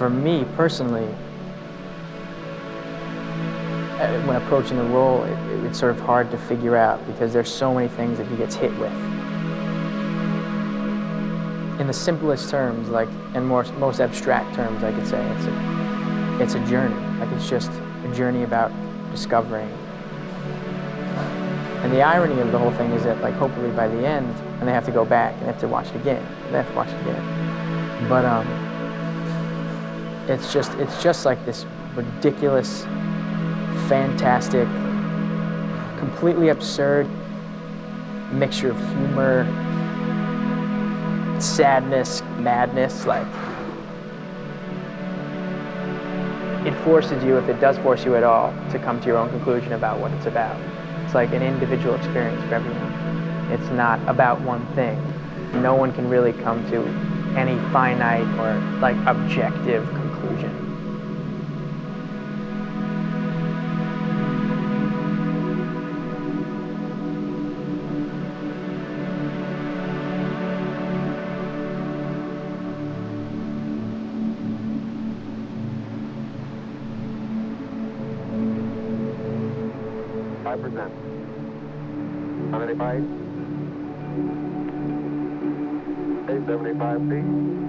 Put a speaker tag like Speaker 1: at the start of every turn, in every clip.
Speaker 1: for me personally, uh, when approaching the role, it, it- it's sort of hard to figure out because there's so many things that he gets hit with. In the simplest terms, like, and more, most abstract terms, I could say it's a, it's a journey. Like, it's just a journey about discovering. And the irony of the whole thing is that, like, hopefully by the end, and they have to go back and they have to watch it again. They have to watch it again. But um, it's just, it's just like this ridiculous, fantastic, completely absurd mixture of humor, sadness, madness. Like, it forces you, if it does force you at all, to come to your own conclusion about what it's about. It's like an individual experience for everyone. It's not about one thing. No one can really come to any finite or like objective conclusion.
Speaker 2: Five percent. How many bites? Okay, seventy-five feet.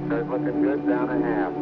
Speaker 2: Starts looking good. Down a half.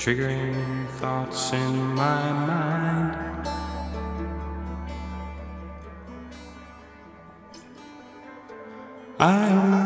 Speaker 3: triggering thoughts in my mind. I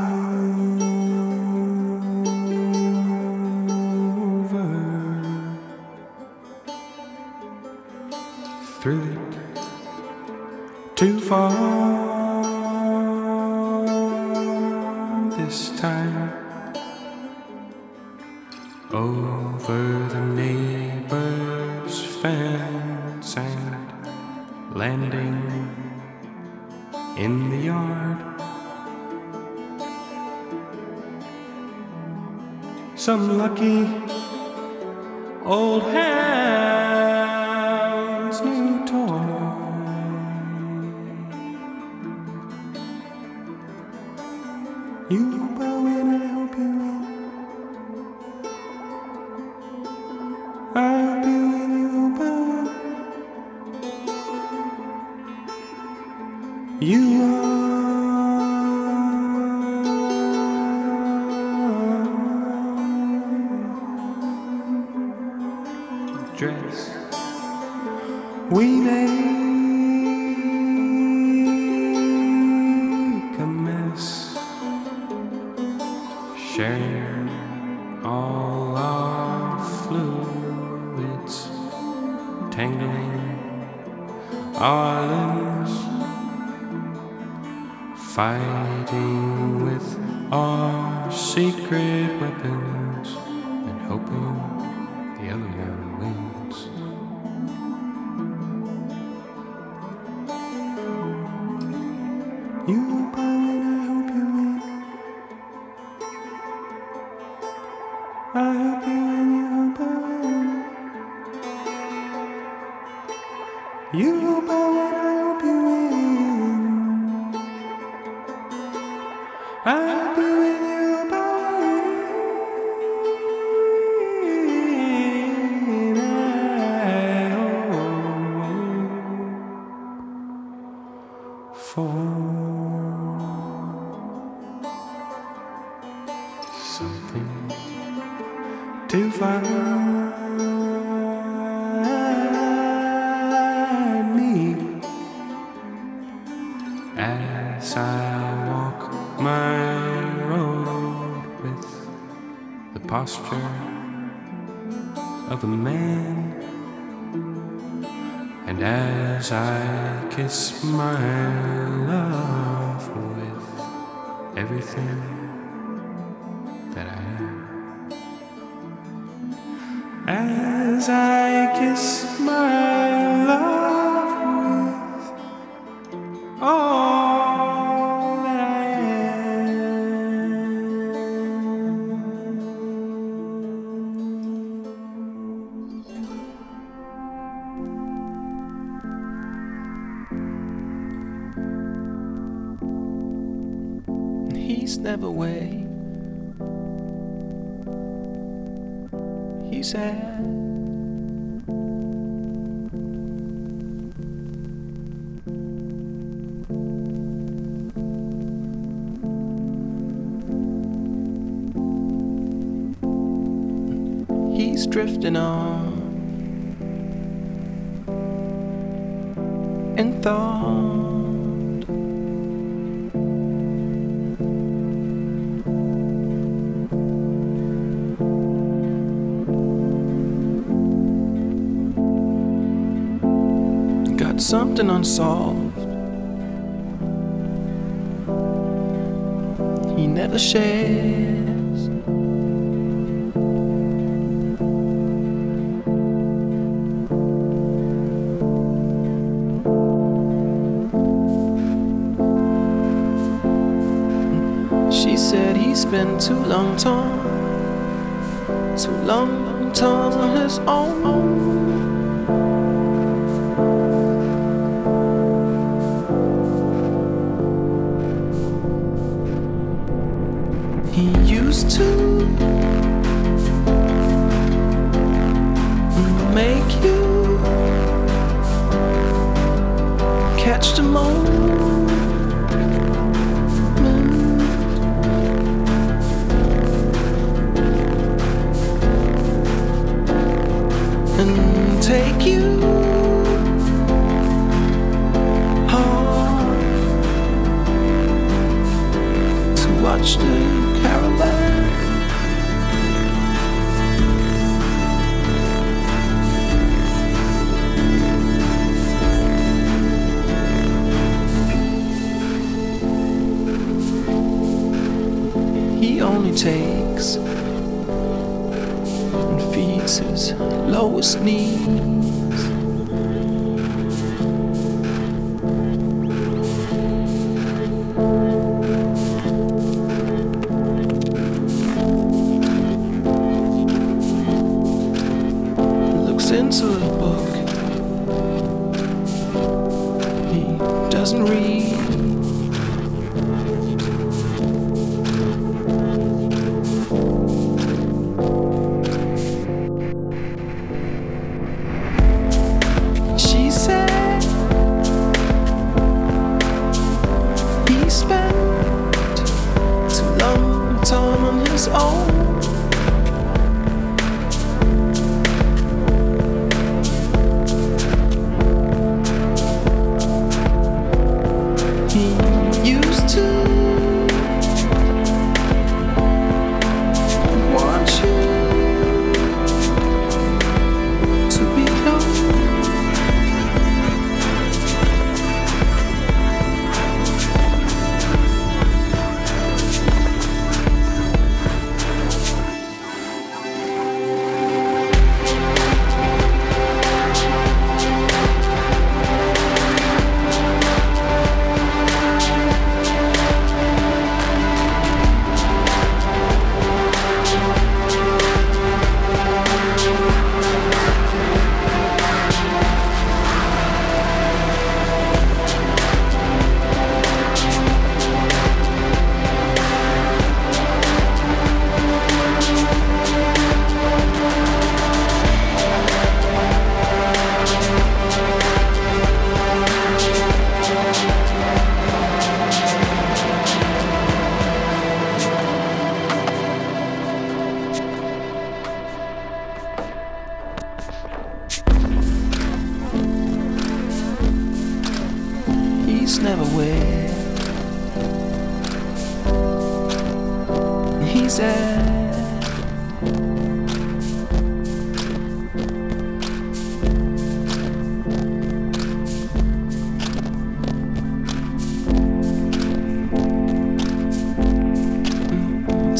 Speaker 3: You And
Speaker 4: on in thought. Got something unsolved. He never shared. been too long time, too long time on his own.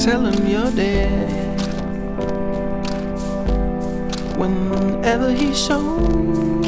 Speaker 4: Tell him you're dead whenever he shows.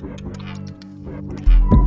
Speaker 4: Thank
Speaker 5: you.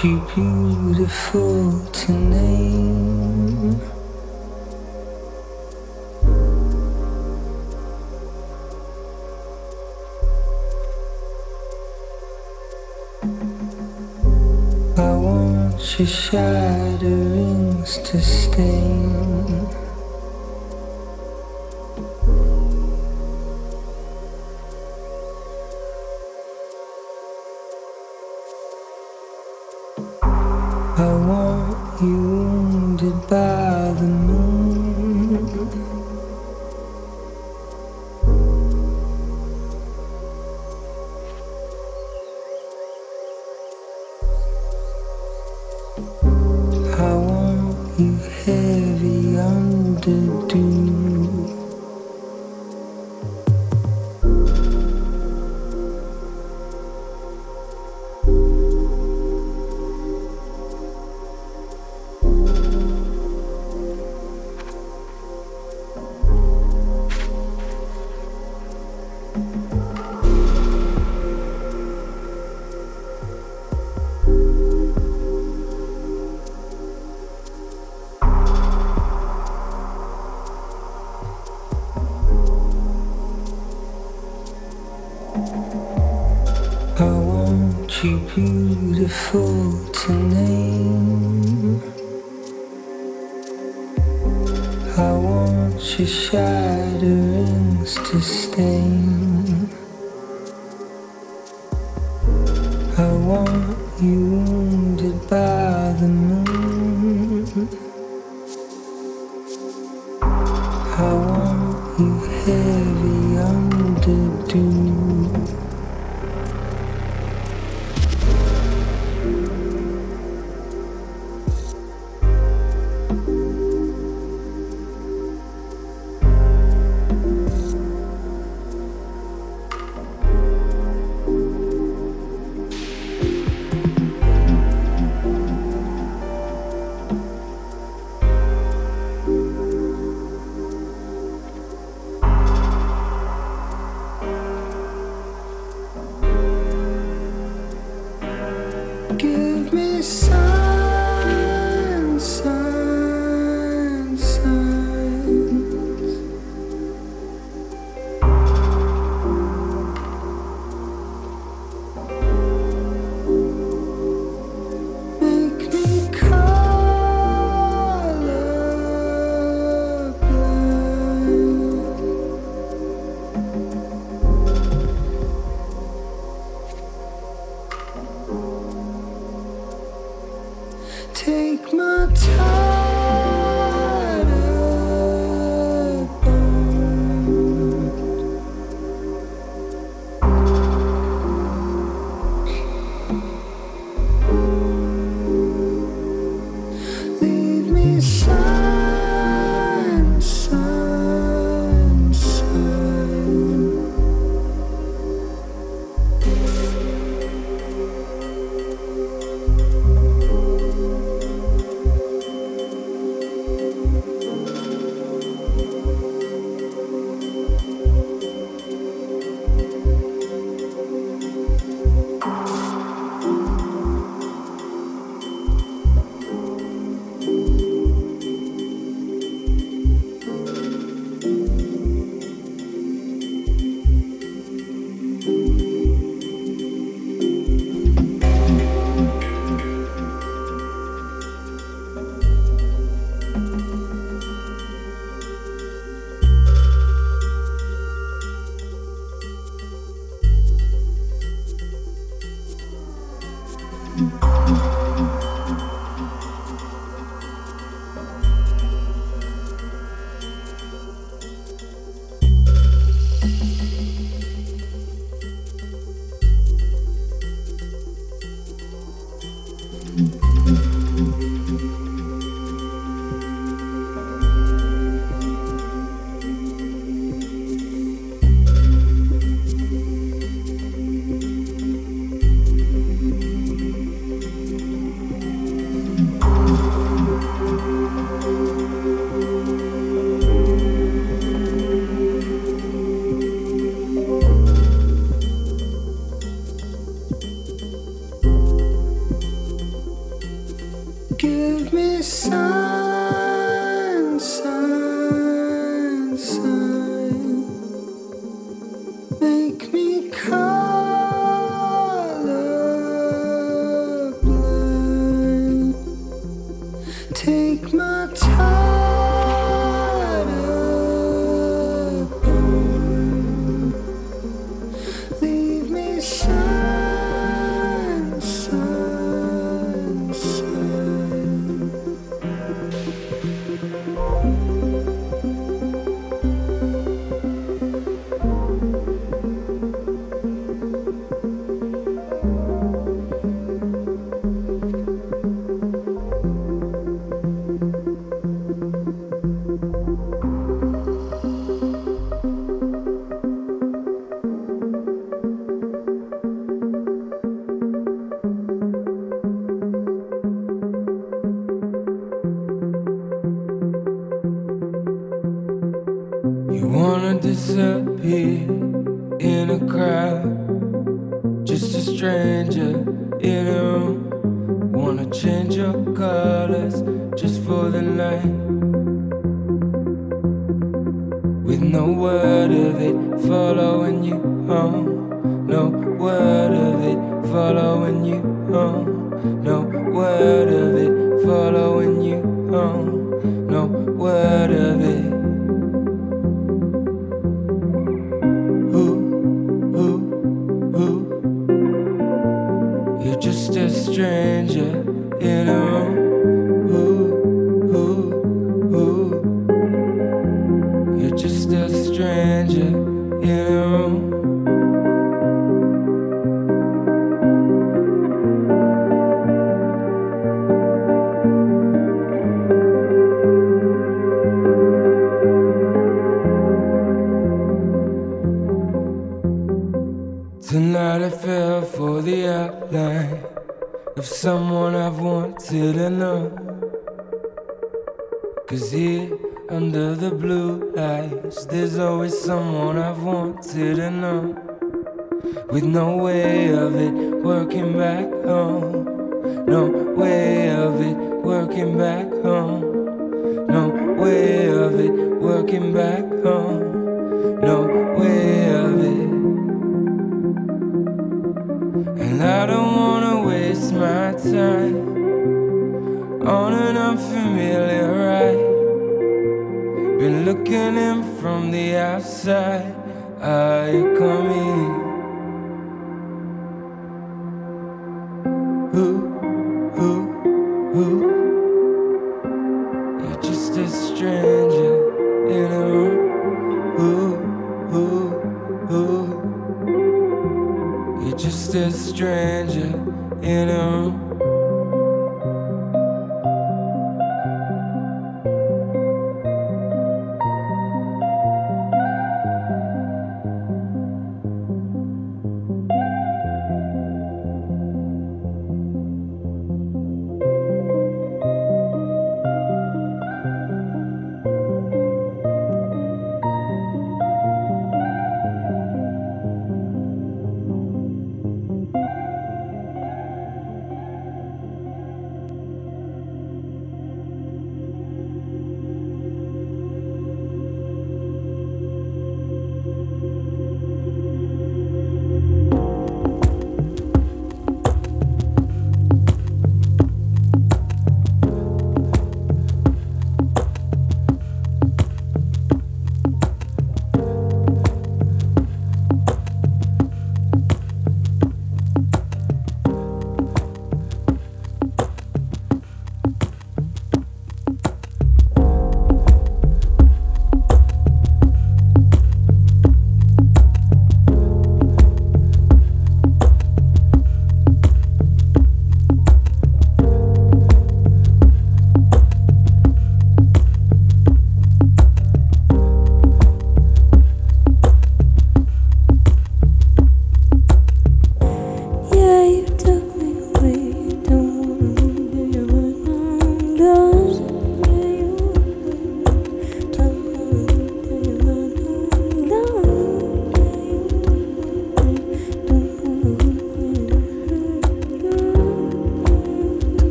Speaker 5: Too beautiful to name? I want your shatterings to stain. Shatterings to stain. There's always someone I've wanted to know. With no way of it working back home. No way of it working back home. No way of it working back home. No way of it. And I don't wanna waste my time on an unfamiliar ride. Been looking in from the outside. Are you coming? Who, who, who? You're just a stranger in a room. Who, who, who? You're just a stranger in a room.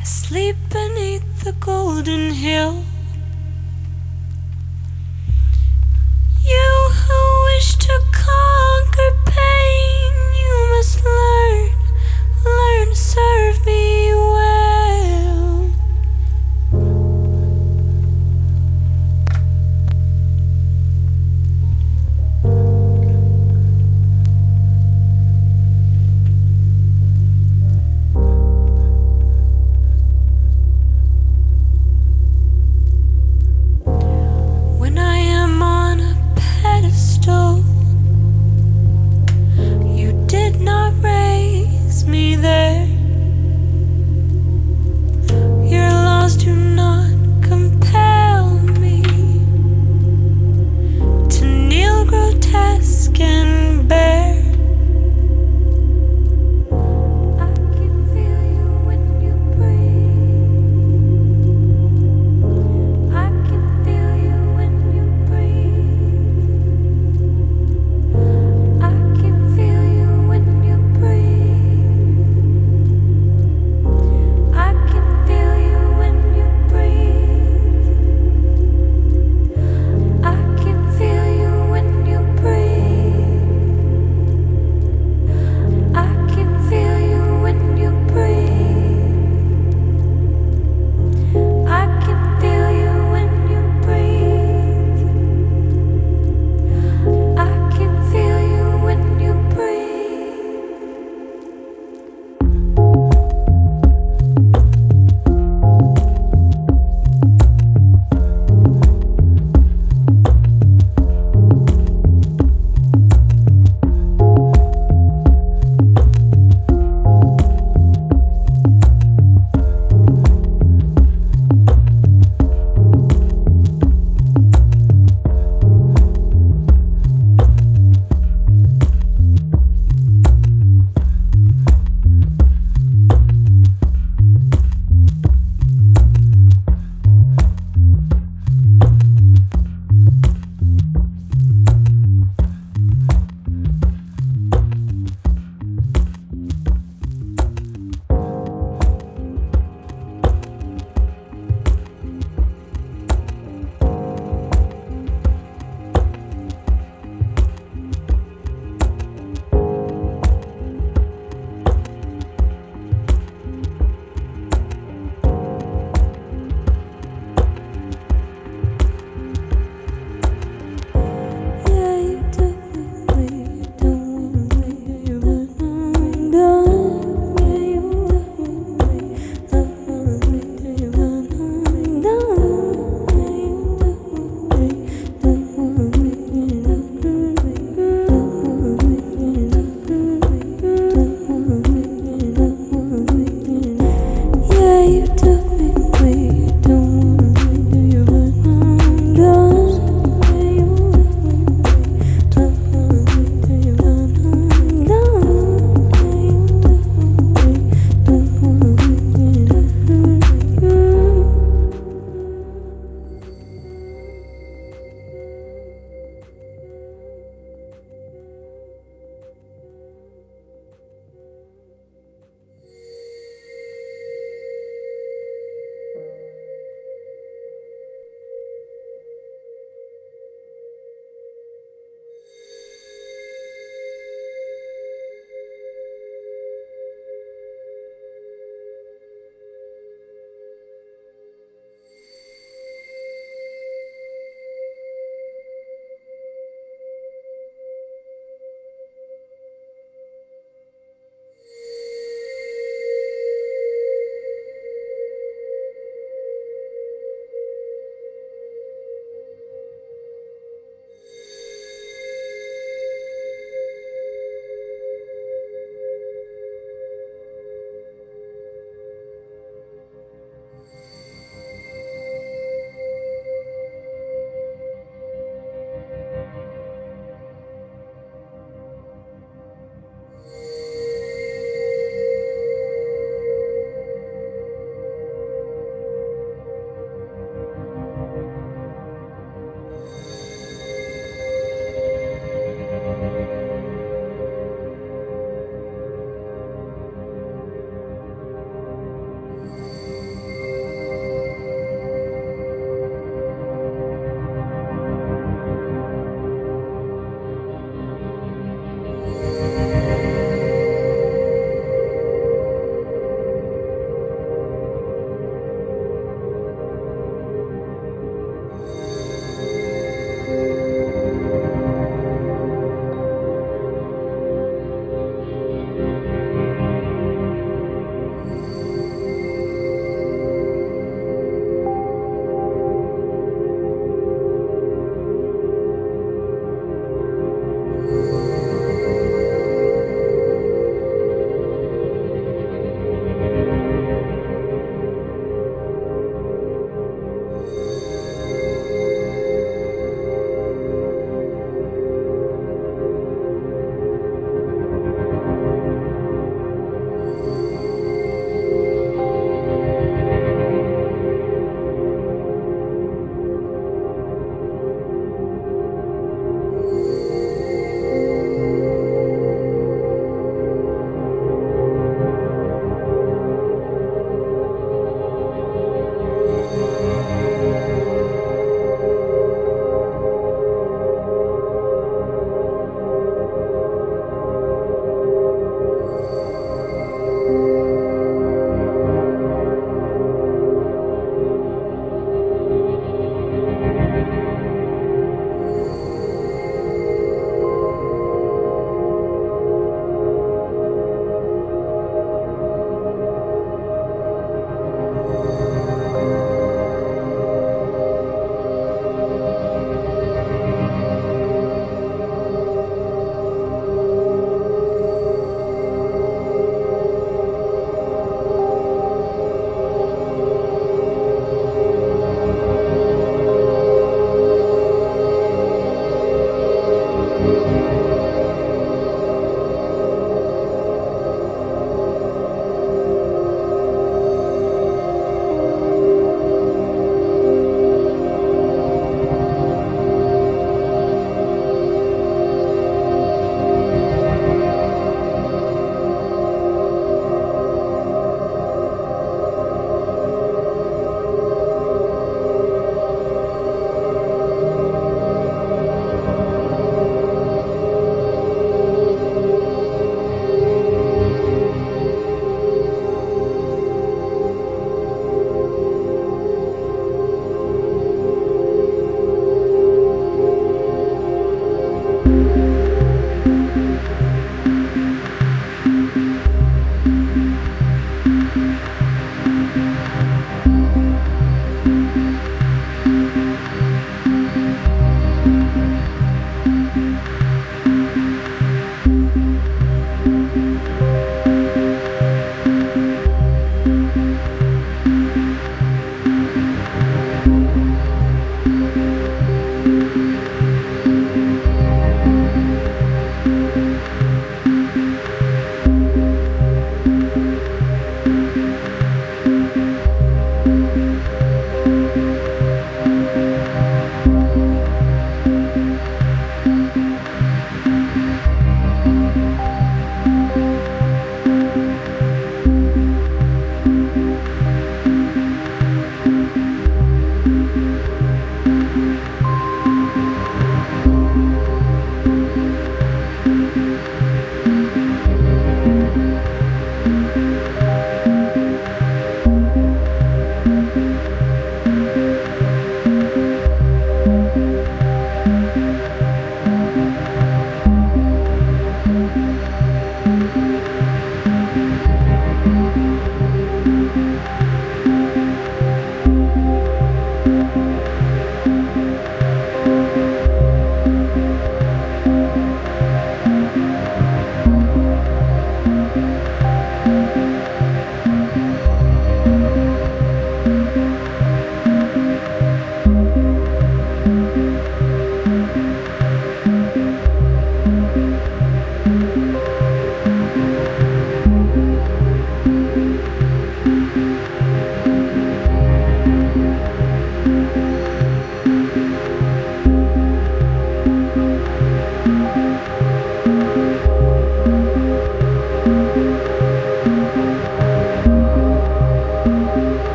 Speaker 6: I sleep beneath the golden hill.